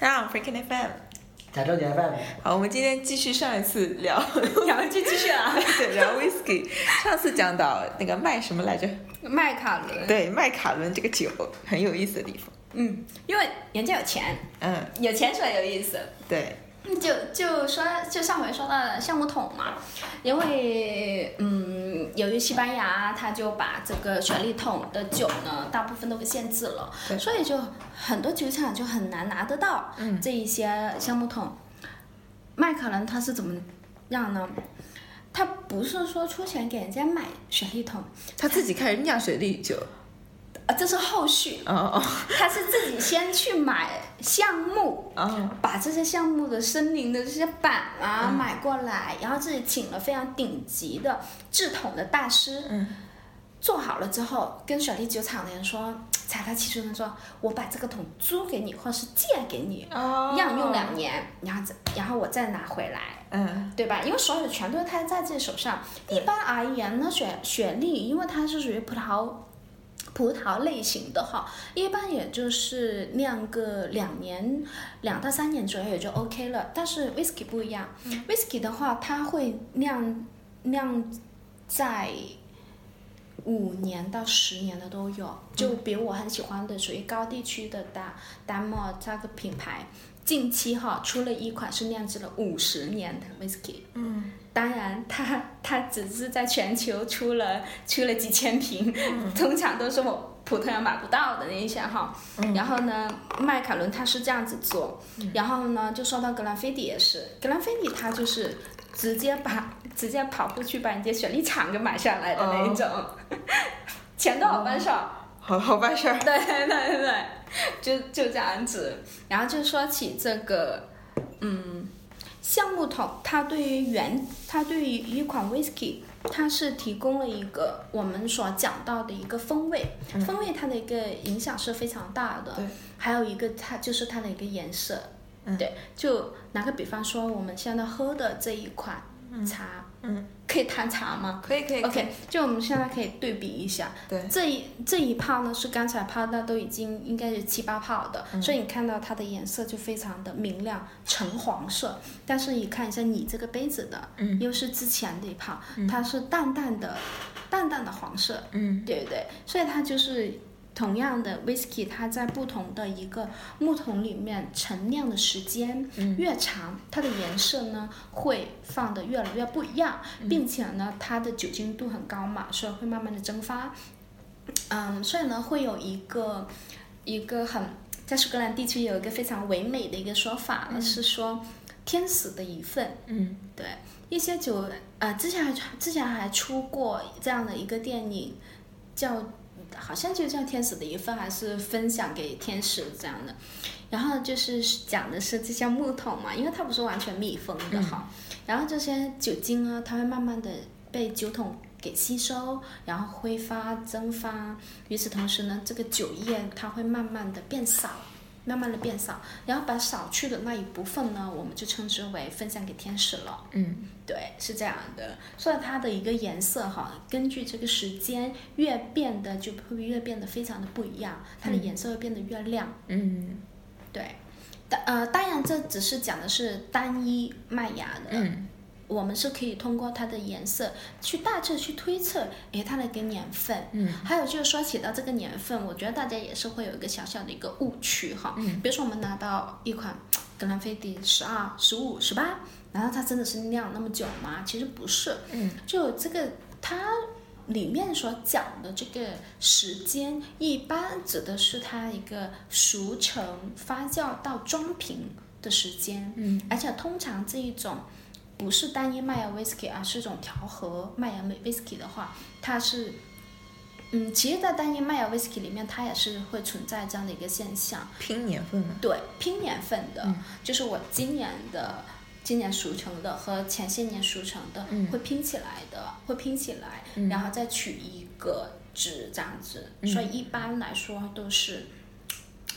大家好，Freaking FM。假周年 FM。好，我们今天继续上一次聊，聊就继续啊。对，聊 Whisky。上次讲到那个麦什么来着？麦卡伦。对，麦卡伦这个酒很有意思的地方。嗯，因为人家有钱。嗯。有钱是很有意思。对。就就说就上回说到的橡木桶嘛，因为嗯，由于西班牙他就把这个雪莉桶的酒呢，大部分都给限制了，所以就很多酒厂就很难拿得到这一些橡木桶。麦卡伦他是怎么样呢？他不是说出钱给人家买雪莉桶，他自己开始酿雪莉酒。啊，这是后续。哦哦，他是自己先去买橡木，把这些项目的森林的这些板啊买过来，然后自己请了非常顶级的制桶的大师，嗯做好了之后，跟雪莉酒厂的人说，财大气粗的说，我把这个桶租给你，或者是借给你，让用两年，然后再然后我再拿回来，嗯，对吧？因为所有的权都是他在自己手上。一般而言呢，雪雪莉，因为它是属于葡萄。葡萄类型的哈，一般也就是酿个两年，两到三年左右也就 OK 了。但是 whisky 不一样，whisky 的话，它会酿酿在五年到十年的都有。就比如我很喜欢的，属于高地区的丹丹莫这个品牌，近期哈出了一款是酿制了五十年的 whisky。嗯。当然，它它只是在全球出了出了几千瓶，通常都是我普通人买不到的那一些哈。然后呢，麦卡伦它是这样子做，然后呢，就说到格兰菲迪也是，格兰菲迪它就是直接把直接跑过去把人家雪莉厂给买下来的那一种，钱都好办事儿，好好办事儿。对对对对，就就这样子。然后就说起这个，嗯。橡木桶，它对于原，它对于一款 whisky，它是提供了一个我们所讲到的一个风味，风味它的一个影响是非常大的。对，还有一个它就是它的一个颜色。对，就拿个比方说，我们现在喝的这一款茶。嗯，可以谈茶吗？可以可以。OK，就我们现在可以对比一下。对。这一这一泡呢是刚才泡到都已经应该是七八泡的，所以你看到它的颜色就非常的明亮橙黄色。但是你看一下你这个杯子的，嗯，又是之前的一泡，它是淡淡的淡淡的黄色，嗯，对不对？所以它就是。同样的 whisky，它在不同的一个木桶里面陈酿的时间越长，它的颜色呢会放的越来越不一样，并且呢它的酒精度很高嘛，所以会慢慢的蒸发。嗯，所以呢会有一个一个很在苏格兰地区有一个非常唯美的一个说法，是说天使的一份。嗯，对，一些酒呃之前还之前还出过这样的一个电影叫。好像就叫天使的一份，还是分享给天使这样的。然后就是讲的是这些木桶嘛，因为它不是完全密封的哈。然后这些酒精啊，它会慢慢的被酒桶给吸收，然后挥发蒸发。与此同时呢，这个酒液它会慢慢的变少。慢慢的变少，然后把少去的那一部分呢，我们就称之为分享给天使了。嗯，对，是这样的。所以它的一个颜色哈，根据这个时间越变得就会越变得非常的不一样，它的颜色会变得越亮。嗯，对。当呃，当然这只是讲的是单一麦芽的。嗯。我们是可以通过它的颜色去大致去推测，诶，它的一个年份。嗯。还有就是说起到这个年份，我觉得大家也是会有一个小小的一个误区哈。嗯。比如说我们拿到一款格兰菲迪十二、十五、十八，难道它真的是酿那么久吗？其实不是。嗯。就这个它里面所讲的这个时间，一般指的是它一个熟成、发酵到装瓶的时间。嗯。而且通常这一种。不是单一麦芽 whisky 啊，是一种调和麦芽 whisky 的话，它是，嗯，其实，在单一麦芽 whisky 里面，它也是会存在这样的一个现象。拼年份的。对，拼年份的，就是我今年的，今年熟成的和前些年熟成的会拼起来的，会拼起来，然后再取一个值这样子。所以一般来说都是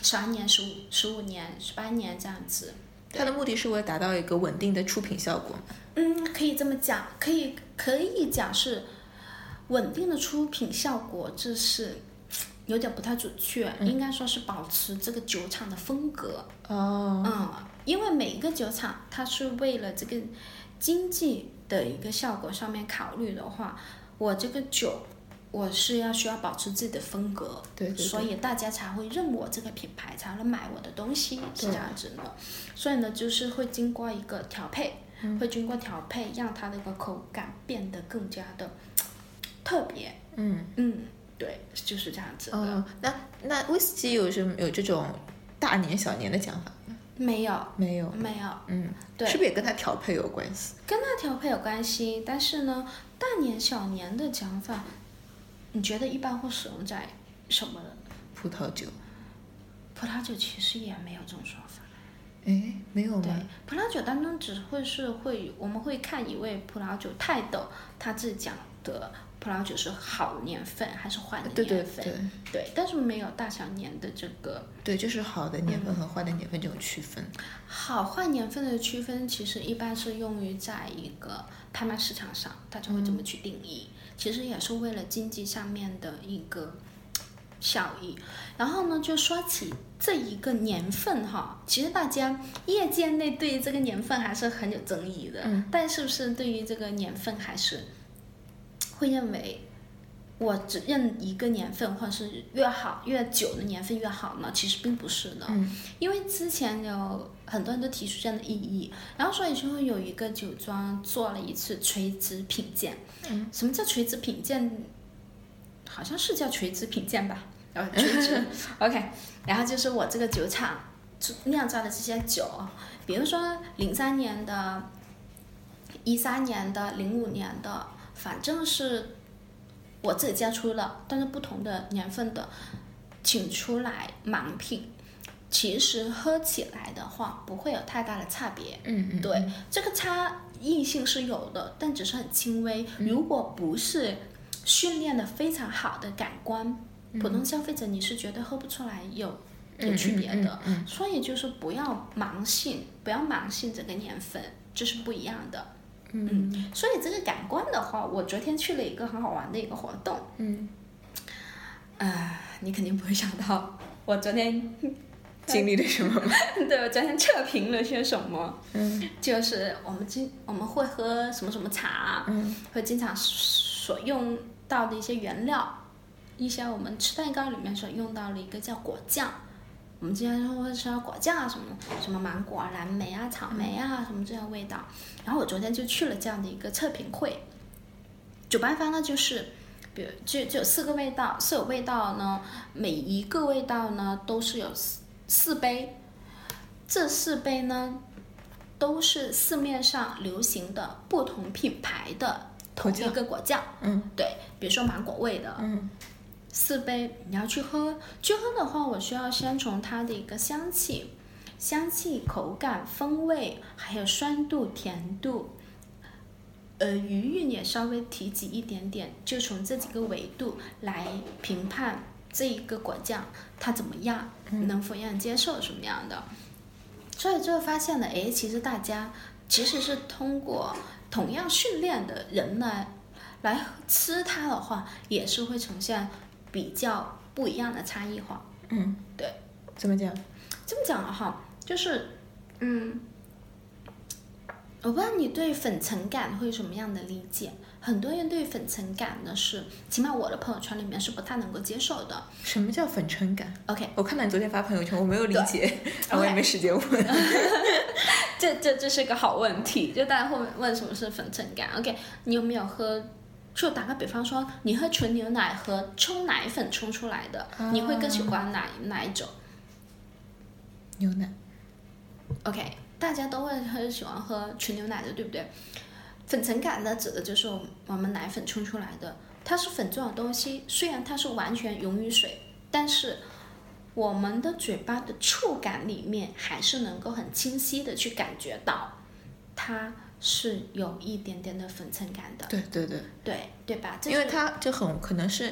十二年、十五、十五年、十八年这样子。它的目的是为了达到一个稳定的出品效果。嗯，可以这么讲，可以可以讲是稳定的出品效果，这是有点不太准确，应该说是保持这个酒厂的风格。哦，嗯，因为每一个酒厂它是为了这个经济的一个效果上面考虑的话，我这个酒我是要需要保持自己的风格，对对对所以大家才会认我这个品牌，才能买我的东西，是这样子的。所以呢，就是会经过一个调配，嗯会经过调配，让它的一个口感变得更加的 特别。嗯，嗯，对，就是这样子的。哦，那那威士忌有什么有这种大年小年的讲法吗？没有，没有，没有。嗯，对是不是也跟它调配有关系？跟它调配有关系，但是呢，大年小年的讲法，你觉得一般会使用在什么？葡萄酒？葡萄酒其实也没有这种说法。哎，没有对？，葡萄酒当中只会是会，我们会看一位葡萄酒泰斗他自己讲的葡萄酒是好年份还是坏的对对年份，对对但是没有大小年的这个对，就是好的年份和坏的年份这种区分。好坏年份的区分，其实一般是用于在一个拍卖市场上，大家会这么去定义。其实也是为了经济上面的一个效益。然后呢，就说起这一个年份哈，其实大家业界内对于这个年份还是很有争议的。嗯但是不是对于这个年份还是会认为？我只认一个年份，或者是越好越久的年份越好呢？其实并不是的，嗯因为之前有很多人都提出这样的异议，然后所以就会有一个酒庄做了一次垂直品鉴。嗯，什么叫垂直品鉴？好像是叫垂直品鉴吧？然后垂直，OK。然后就是我这个酒厂酿造的这些酒，比如说零三年的、一三年的、零五年的，反正是我自己家出了，但是不同的年份的，请出来盲品。其实喝起来的话，不会有太大的差别。嗯嗯，对，这个差异性是有的，但只是很轻微。如果不是训练的非常好的感官，普通消费者你是绝对喝不出来有有区别的。嗯嗯所以就是不要盲信，不要盲信这个年份，这是不一样的。嗯，所以这个感官的话，我昨天去了一个很好玩的一个活动。嗯，啊、你肯定不会想到，我昨天 经历了什么吗？对我昨天测评了些什么。嗯就是我们经我们会喝什么什么茶，嗯会经常所用到的一些原料，一些我们吃蛋糕里面所用到的一个叫果酱，我们经常会吃到果酱啊什么什么芒果啊、蓝莓啊、草莓啊什么这样味道。然后我昨天就去了这样的一个测评会，主办方呢就是。比如就就有四个味道，四个味道呢，每一个味道呢都是有四四杯，这四杯呢都是市面上流行的不同品牌的同一个果酱。嗯对，比如说芒果味的嗯四杯，你要去喝，去喝的话，我需要先从它的一个香气、香气、口感、风味，还有酸度、甜度。呃，余韵也稍微提及一点点，就从这几个维度来评判这一个果酱它怎么样，能否让人接受什么样的。所以就会发现了，哎，其实大家其实是通过同样训练的人呢，来吃它的话，也是会呈现比较不一样的差异化。嗯，对，怎么讲？这么讲了哈，就是，嗯，我不知道你对粉尘感会有什么样的理解？很多人对粉尘感呢是，起码我的朋友圈里面是不太能够接受的。什么叫粉尘感？OK，我看到你昨天发朋友圈，我没有理解，然后我也没时间问。这这这是个好问题，就大家会问什么是粉尘感？OK，你有没有喝？就打个比方说，你喝纯牛奶和冲奶粉冲出来的，你会更喜欢哪哪一种牛奶。？OK，大家都会很喜欢喝纯牛奶的，对不对？粉尘感呢，指的就是我们奶粉冲出来的，它是粉状的东西，虽然它是完全溶于水，但是我们的嘴巴的触感里面还是能够很清晰的去感觉到，它是有一点点的粉尘感的，对对对，对对吧？因为它就很可能是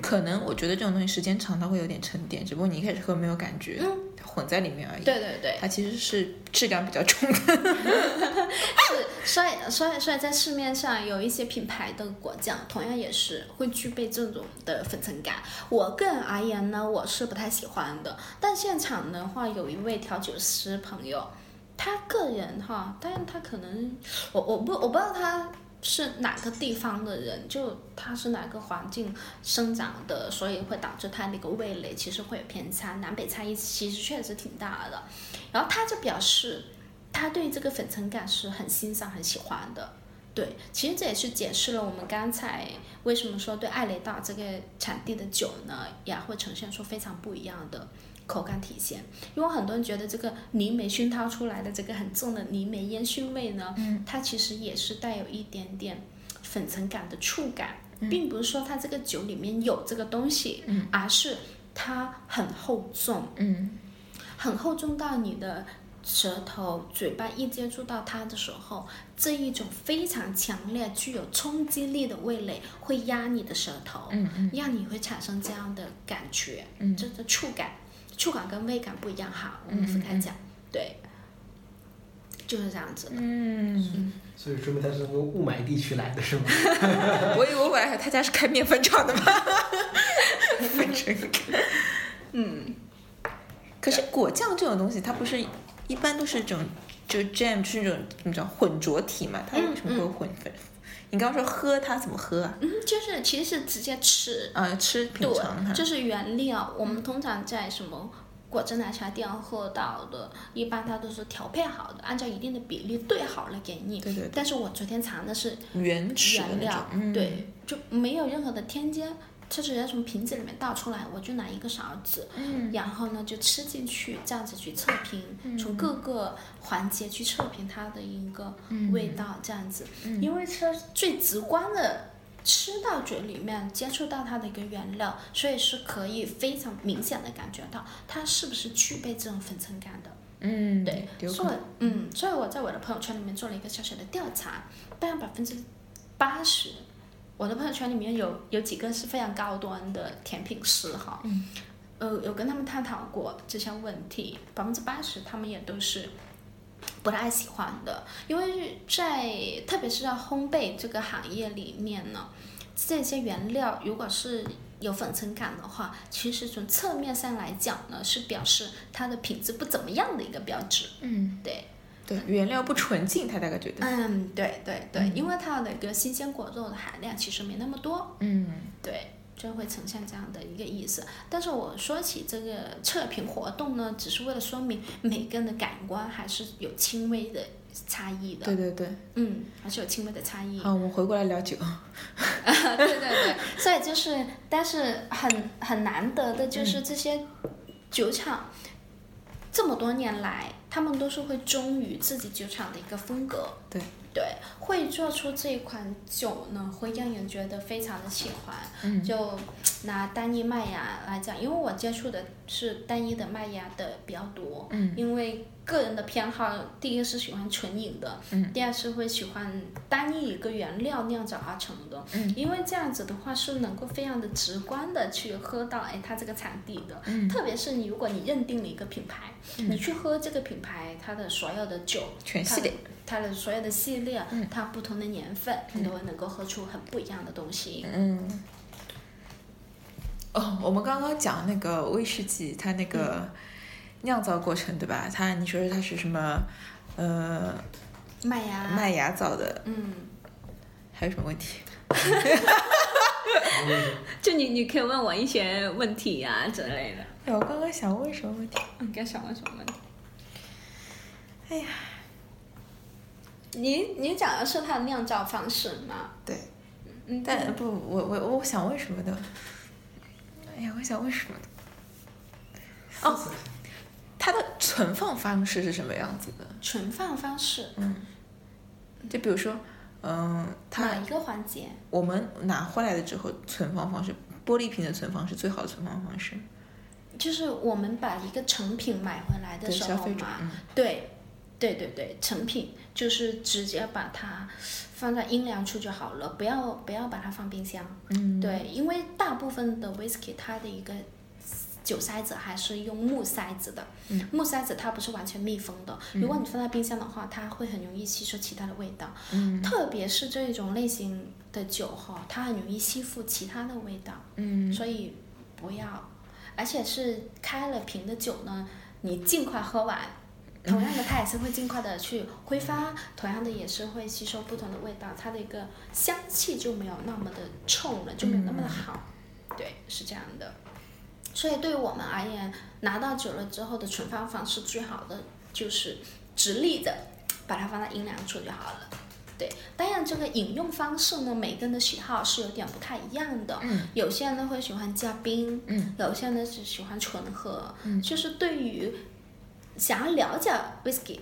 可能我觉得这种东西时间长它会有点沉淀，只不过你一开始喝没有感觉，混在里面而已。对对对，它其实是质量比较重的。是，所以所以所以在市面上有一些品牌的果酱，同样也是会具备这种的粉尘感。我个人而言呢，我是不太喜欢的。但现场的话，有一位调酒师朋友，他个人哈，但是他可能我我不我不知道他。是哪个地方的人，就他是哪个环境生长的，所以会导致他那个味蕾其实会有偏差，南北差异其实确实挺大的。然后他就表示，他对这个粉尘感是很欣赏、很喜欢的。对，其实这也是解释了我们刚才为什么说对艾雷岛这个产地的酒呢，也会呈现出非常不一样的口感体现。因为很多人觉得这个泥煤熏陶出来的这个很重的泥煤烟熏味呢，嗯。它其实也是带有一点点粉尘感的触感，嗯。并不是说它这个酒里面有这个东西，而是它很厚重，嗯。很厚重到你的舌头、嘴巴一接触到它的时候，这一种非常强烈、具有冲击力的味蕾会压你的舌头，嗯嗯。让你会产生这样的感觉，嗯。这个触感，触感跟味感不一样哈，我们分开讲，对，就是这样子的。嗯，所以说明他是从雾霾地区来的是吗？我以为我本来他家是开面粉厂的嘛，粉尘感。嗯，可是果酱这种东西，它不是一般都是这种就 jam 就是那种怎么叫混浊体嘛？它为什么会有混粉？你刚刚说喝它怎么喝啊？嗯，就是其实是直接吃，呃，吃品尝它对，。就是原料。我们通常在什么果汁奶茶店喝到的，一般它都是调配好的，按照一定的比例兑好了给你。对对对，但是我昨天尝的是原始的那种原料，，嗯，对，就没有任何的添加，它直接从瓶子里面倒出来，我就拿一个勺子，嗯然后呢就吃进去，这样子去测评，从各个环节去测评它的一个味道，这样子，嗯因为它最直观的。吃到嘴里面，接触到它的一个原料，所以是可以非常明显的感觉到它是不是具备这种粉尘感的。嗯，对，所以。嗯，所以我在我的朋友圈里面做了一个小小的调查，大概百分之八十，我的朋友圈里面有有几个是非常高端的甜品师哈，嗯，呃，有跟他们探讨过这些问题，百分之八十他们也都是不太喜欢的，因为在特别是在烘焙这个行业里面呢，这些原料如果是有粉尘感的话，其实从侧面上来讲呢，是表示它的品质不怎么样的一个标志。嗯，对，对，原料不纯净，他大概觉得。嗯，对对对，嗯因为它的一个新鲜果肉的含量其实没那么多，嗯对，就会呈现这样的一个意思。但是我说起这个测评活动呢，只是为了说明每个人的感官还是有轻微的差异的，对对对。嗯，还是有轻微的差异。好，我们回过来聊酒。对对对，所以就是，但是很很难得的就是这些酒厂，这么多年来，他们都是会忠于自己酒厂的一个风格。对对，会做出这一款酒呢，会让人觉得非常的喜欢。嗯就拿单一麦芽来讲，因为我接触的是单一的麦芽的比较多，嗯因为个人的偏好，第一个是喜欢纯饮的，嗯。第二是会喜欢单一一个原料酿造而成的，嗯。因为这样子的话是能够非常的直观的去喝到，哎，它这个产地的，嗯。特别是你如果你认定了一个品牌，你去喝这个品牌它的所有的酒，全系列。它的所有的系列，嗯。它不同的年份，你都会能够喝出很不一样的东西。嗯。哦，我们刚刚讲那个威士忌，它那个酿造过程，对吧？它你说它是什么？呃，麦芽，麦芽造的，嗯，还有什么问题？就你你可以问我一些问题啊之类的。哎，我刚刚想问什么问题？你该想问什么问题？哎呀，你你讲的是它的酿造方式吗？对，嗯，但不，我我我想问什么的？哎呀，我想问什么的？哦，它的存放方式是什么样子的？存放方式嗯，就比如说，嗯，它哪一个环节？我们拿回来的之后，存放方式，玻璃瓶的存放是最好的存放方式。就是我们把一个成品买回来的对时候嘛，嗯对，对对对，成品就是直接把它放在阴凉处就好了，不要不要把它放冰箱。嗯，对，因为大部分的 whisky 它的一个酒塞子还是用木塞子的，嗯木塞子它不是完全密封的，如果你放在冰箱的话，它会很容易吸收其他的味道，嗯特别是这种类型的酒哈，它很容易吸附其他的味道，嗯所以不要，而且是开了瓶的酒呢，你尽快喝完。同样的，它也是会尽快的去挥发，同样的也是会吸收不同的味道，它的一个香气就没有那么的冲了，就没有那么的好。对，是这样的。所以对于我们而言，拿到酒了之后的存放方式最好的就是直立的把它放在阴凉处就好了。对，当然这个饮用方式呢，每个人的喜好是有点不太一样的。嗯，有些人呢会喜欢加冰，嗯，有些人呢是喜欢纯喝。嗯就是对于想要了解 whisky，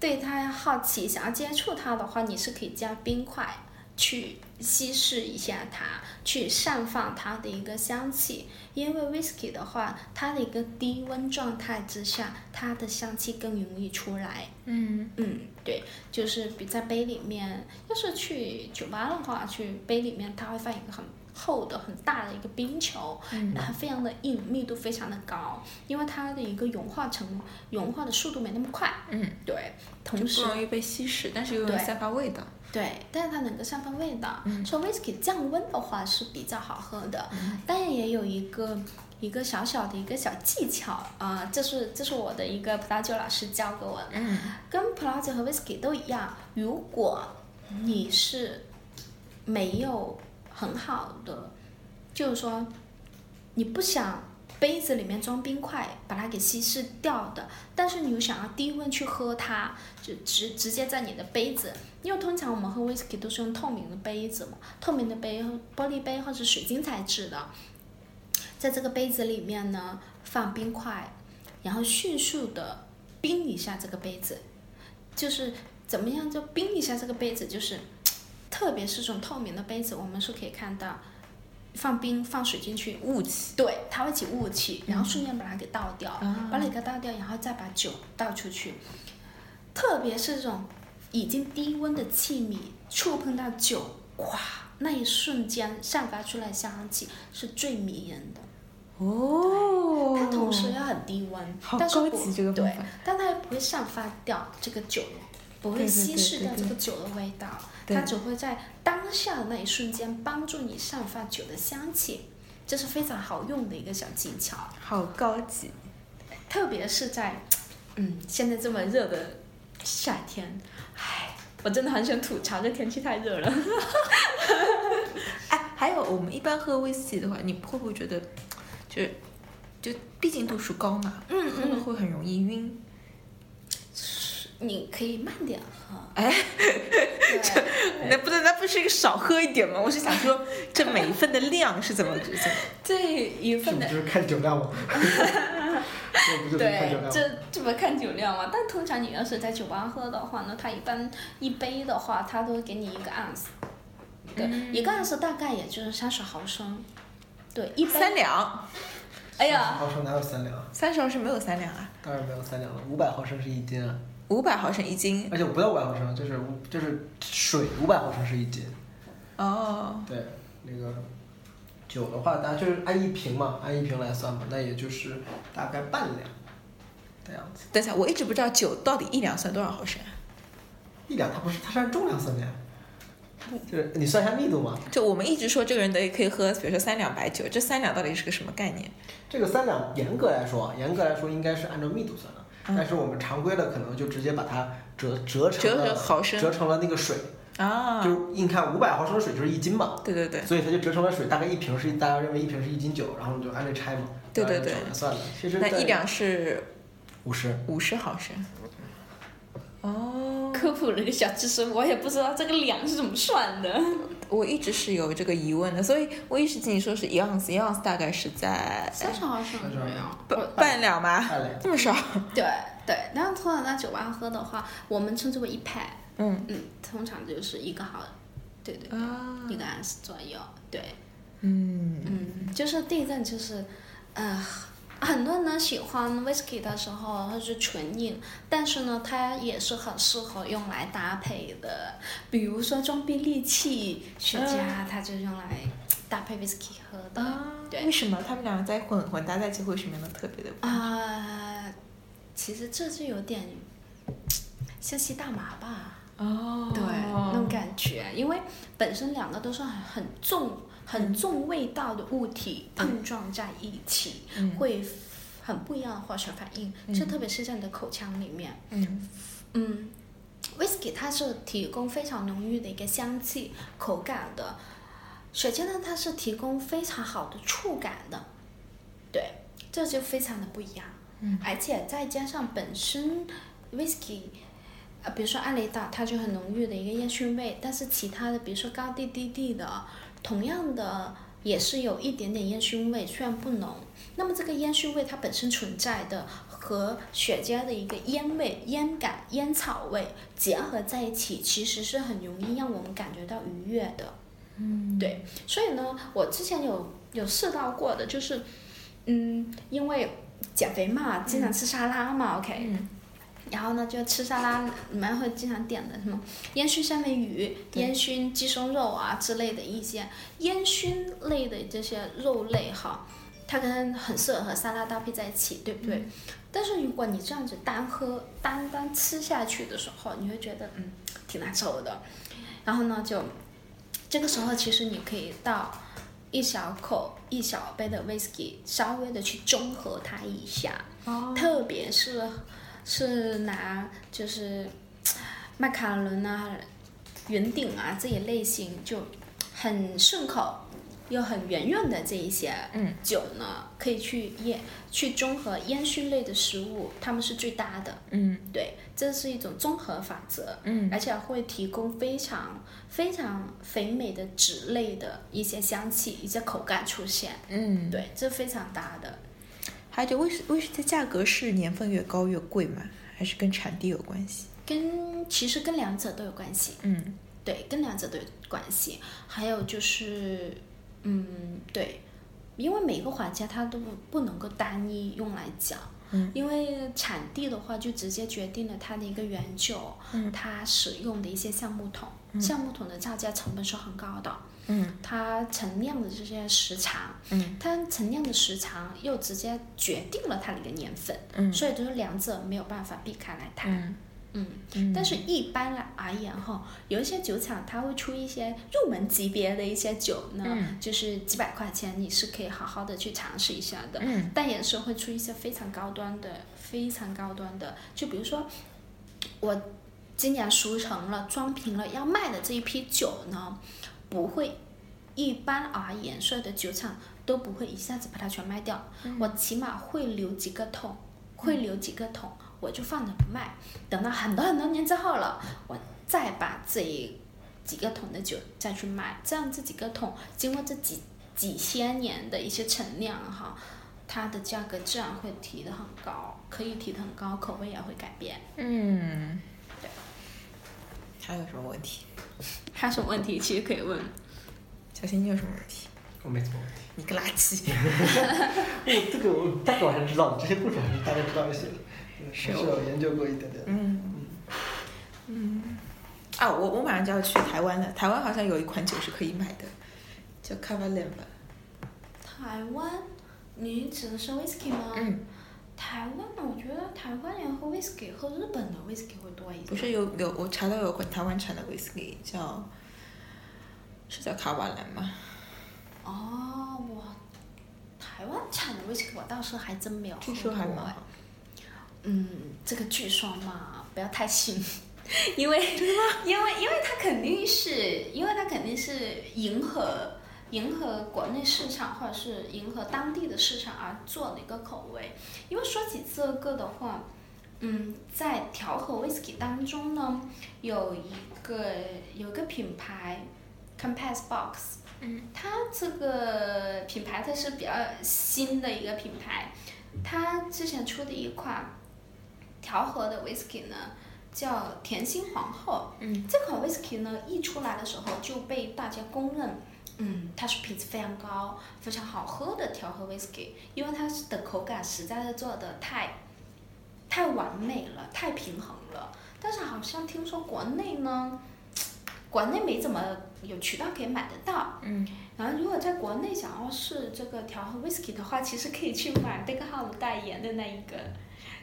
对它好奇，想要接触它的话，你是可以加冰块去稀释一下它，去散放它的一个香气。因为 whisky 的话，它的一个低温状态之下，它的香气更容易出来。嗯嗯，对，就是比在杯里面，要是去酒吧的话，去杯里面它会放一个很厚的、很大的一个冰球，嗯它非常的硬，密度非常的高，因为它的一个融化成融化的速度没那么快。嗯，对，同时不容易被稀释，但是又能散发味道。对，但是它能够散发味道。嗯说 whisky 降温的话是比较好喝的，嗯当然也有一个一个小小的一个小技巧啊、这是这是我的一个葡萄酒老师教给我的。嗯跟葡萄酒和 whisky 都一样，如果你是没有很好的，就是说你不想杯子里面装冰块把它给稀释掉的，但是你又想要低温去喝它，就直直接在你的杯子，因为通常我们喝 whisky 都是用透明的杯子嘛，透明的杯、玻璃杯或者水晶材质的，在这个杯子里面呢放冰块，然后迅速的冰一下这个杯子，就是怎么样就冰一下这个杯子，就是特别是这种透明的杯子，我们是可以看到放冰放水进去，雾气。对，它会起雾气，然后顺便把它给倒掉，啊把它给倒掉，然后再把酒倒出去。特别是这种已经低温的器皿触碰到酒，咵，那一瞬间散发出来的香气是最迷人的。哦，它同时要很低温，好但是不高级这个对，但它又不会散发掉这个酒，不会稀释掉这个酒的味道，对它只会在当下的那一瞬间帮助你散发酒的香气，这是非常好用的一个小技巧，好高级。特别是在嗯现在这么热的夏天，唉，我真的很想吐槽，这天气太热了。哎，还有我们一般喝威士忌的话，你会不会觉得，就是，就毕竟度数高嘛，嗯喝了会很容易晕。你可以慢点喝，哎，这那不是那不是一个少喝一点吗？我是想说，这每一份的量是怎么怎么？这一份的这不就是看酒量吗？这不就是看酒对，量？这这不看酒量嘛？但通常你要是在酒吧喝的话呢，它一般一杯的话，它都会给你一个盎司，对，一个盎司大概也就是三十毫升，对，一杯。三两，哎呀，毫升哪有三两啊？三十毫升没有三两啊，当然没有三两了，五百毫升是一斤啊，五百毫升一斤。而且不到五百毫升，就是五就是水五百毫升是一斤。哦，对，那个酒的话，大家就是按一瓶嘛，按一瓶来算嘛，那也就是大概半两的样子。等一下，我一直不知道酒到底一两算多少毫升啊？一两它不是，它是按重量算的呀。就是你算一下密度嘛，就我们一直说这个人得可以喝，比如说三两白酒，这三两到底是个什么概念？这个三两严格来说，严格来说应该是按照密度算的，嗯但是我们常规的可能就直接把它折折成折了成毫升折成了那个水，啊，就硬看五百毫升的水就是一斤嘛，对对对，所以它就折成了水，大概一瓶是大家认为一瓶是一斤酒，然后就按这拆嘛，对对对算了。其实在那一两是五十，五十毫升。哦，科普了个小知识，我也不知道这个两是怎么算的。我一直是有这个疑问的，所以我一直跟你说是一盎司，一盎司大概是在三十毫升左右。半半两吗？这么少？对对，然后通常在酒吧喝的话，我们称之为一派，嗯嗯，通常就是一个毫，对对，啊，一个盎司左右，对。嗯嗯，就是地震，就是，呃，很多人呢喜欢 whisky 的时候它是纯饮，但是呢它也是很适合用来搭配的，比如说装逼利器雪茄，它就用来搭配 whisky 喝的。啊，对为什么他们两个在混混搭在一起会有什么样的特别的？啊、其实这就有点像吸大麻吧。哦，对，那种感觉，因为本身两个都是很很重、很重味道的物体碰撞在一起，嗯。会很不一样的化学反应。嗯。这特别是在你的口腔里面，嗯。嗯，whisky 它是提供非常浓郁的一个香气、口感的，雪茄呢它是提供非常好的触感的，对，这就非常的不一样。嗯。而且再加上本身 whisky，呃，比如说艾雷岛，它就很浓郁的一个烟熏味，但是其他的，比如说高地低地的，同样的也是有一点点烟熏味，虽然不浓。那么这个烟熏味它本身存在的和雪茄的一个烟味、烟感、烟草味结合在一起，其实是很容易让我们感觉到愉悦的。嗯，对，所以呢，我之前有有试到过的，就是，嗯，因为减肥嘛，经常吃沙拉嘛，OK，、嗯然后呢，就吃沙拉，你们会经常点的什么烟熏三文鱼、烟熏鸡胸肉啊之类的一些烟熏类的这些肉类哈，它跟很适合和沙拉搭配在一起，对不对？但是如果你这样子单喝、单单吃下去的时候，你会觉得嗯挺难受的。然后呢，就这个时候其实你可以倒一小口、一小杯的 whisky，稍微的去中和它一下。哦，特别是是拿就是麦卡伦啊、圆顶啊这一类型就很顺口又很圆润的这一些嗯酒呢，可以去烟去中和烟熏类的食物，它们是最搭的。嗯对，这是一种综合法则。嗯而且会提供非常非常肥美的脂类的一些香气、一些口感出现，嗯，。对，这非常搭的。还有就威士威士忌价格是年份越高越贵吗？还是跟产地有关系？跟其实跟两者都有关系，嗯对，跟两者都有关系。还有就是，嗯，对，因为每个环节它都不能够单一用来讲，嗯因为产地的话就直接决定了它的一个原酒，嗯它使用的一些橡木桶，嗯橡木桶的造价成本是很高的，嗯。它陈酿的这些时长，嗯。它陈酿的时长又直接决定了它的一个年份，嗯。所以就是两者没有办法避开来谈。嗯。但是一般来而言哈，有一些酒厂它会出一些入门级别的一些酒呢，嗯。就是几百块钱你是可以好好的去尝试一下的，嗯。但也是会出一些非常高端的、非常高端的，就比如说我今年熟成了、装瓶了要卖的这一批酒呢，不会。一般而言，所有的酒厂都不会一下子把它全卖掉，我起码会留几个桶，会留几个桶，我就放着不卖。等到很多很多年之后了，我再把这几个桶的酒再去卖，这样这几个桶经过这几几千年的一些陈酿哈，它的价格自然会提得很高，可以提得很高，口味也会改变。嗯，对。还有什么问题？还有什么问题？其实可以问。小新，你有什么问题？我没什么问题。你个垃圾！我这个我大概我还是知道的，这些故事还是大概知道一些的，嗯是还是有研究过一点点的。嗯嗯啊，我我马上就要去台湾了。台湾好像有一款酒是可以买的，叫 Cavalan 吧。台湾，你指的是 whisky 吗？嗯，台湾呢，我觉得台湾人喝 whisky 喝日本的 whisky 会多一点。不是有有我查到有款台湾产的 whisky 叫是叫卡瓦兰吗？哦，我台湾产的 whisky 我倒是还真没有喝过。据说还蛮好。嗯，这个据说嘛，不要太信，因为？因为因为它肯定是，因为它肯定是迎合迎合国内市场或者是迎合当地的市场而做的一个口味。因为说起这个的话，嗯，在调和 whisky 当中呢，有一个有一个品牌 Compass Box，嗯，它这个品牌它是比较新的一个品牌，它之前出的一款调和的 whisky 呢，叫甜心皇后。嗯这款 whisky 呢一出来的时候就被大家公认嗯，它是品质非常高、非常好喝的调和 whisky，因为它的口感实在是做的太，太完美了，太平衡了。但是好像听说国内呢，国内没怎么有渠道可以买得到。嗯。然后如果在国内想要试这个调和 whisky 的话，其实可以去买 Big House 代言的那一个，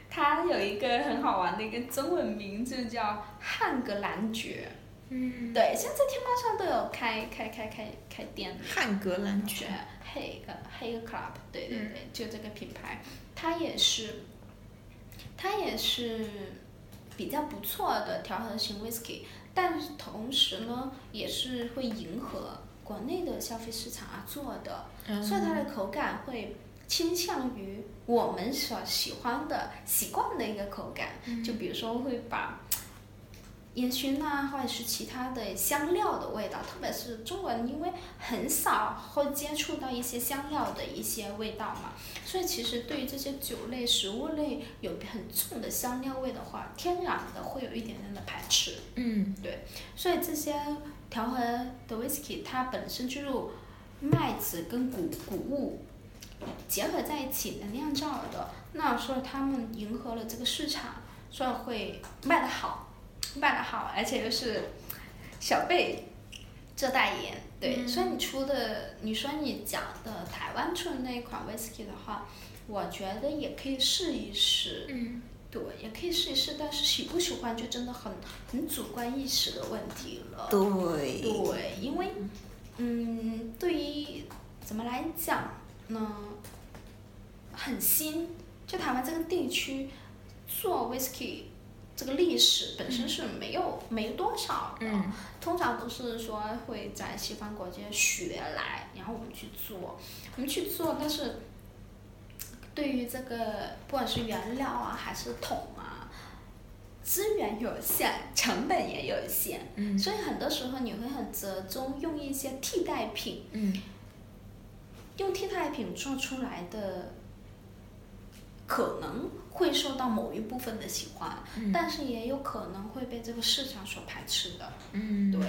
它有一个很好玩的一个中文名字叫汉格兰爵。嗯。对，现在天猫上都有开开开开开店。汉格兰爵。黑个黑个 club，对对对，就这个品牌，它也是，它也是比较不错的调和型 whisky，但是同时呢，也是会迎合国内的消费市场而做的，所以它的口感会倾向于我们所喜欢的、习惯的一个口感，就比如说会把。烟熏呐，或者是其他的香料的味道，特别是中国人，因为很少会接触到一些香料的一些味道嘛，所以其实对于这些酒类、食物类有很重的香料味的话，天然的会有一点点的排斥。嗯，对，所以这些调和的 whisky 它本身就是麦子跟谷谷物结合在一起的酿造的，那所以他们迎合了这个市场，所以会卖得好。卖的好，而且又是小贝这代言，对，所以你出的，你说你讲的台湾出的那一款 whisky 的话，我觉得也可以试一试，嗯，对，也可以试一试，但是喜不喜欢就真的很很主观意识的问题了，对，对，因为，嗯，对于怎么来讲呢，很新，就台湾这个地区做 whisky。这个历史本身是没有没多少的，通常都是说会在西方国家学来，然后我们去做，我们去做，但是对于这个不管是原料啊还是桶啊，资源有限，成本也有限，所以很多时候你会很折中用一些替代品，用替代品做出来的。可能会受到某一部分的喜欢，但是也有可能会被这个市场所排斥的。嗯，对。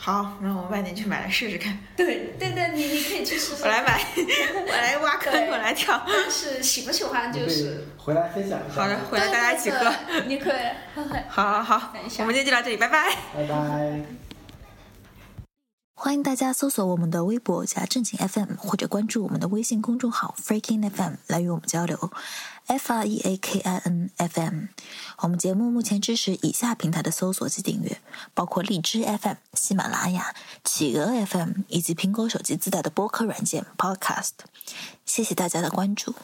好，那我晚点去买来试试看。对对对，你你可以去试试。我来买，我来挖坑，我来跳。但是喜不喜欢就是回来分享一下。好的，回来大家一起喝。你可以喝喝。好好好，我们今天就到这里，拜拜。拜拜。欢迎大家搜索我们的微博加正经 FM，或者关注我们的微信公众号 Freaking FM 来与我们交流。F R E A K I N F M。我们节目目前支持以下平台的搜索及订阅，包括荔枝 FM、喜马拉雅、企鹅 FM 以及苹果手机自带的播客软件 Podcast。谢谢大家的关注。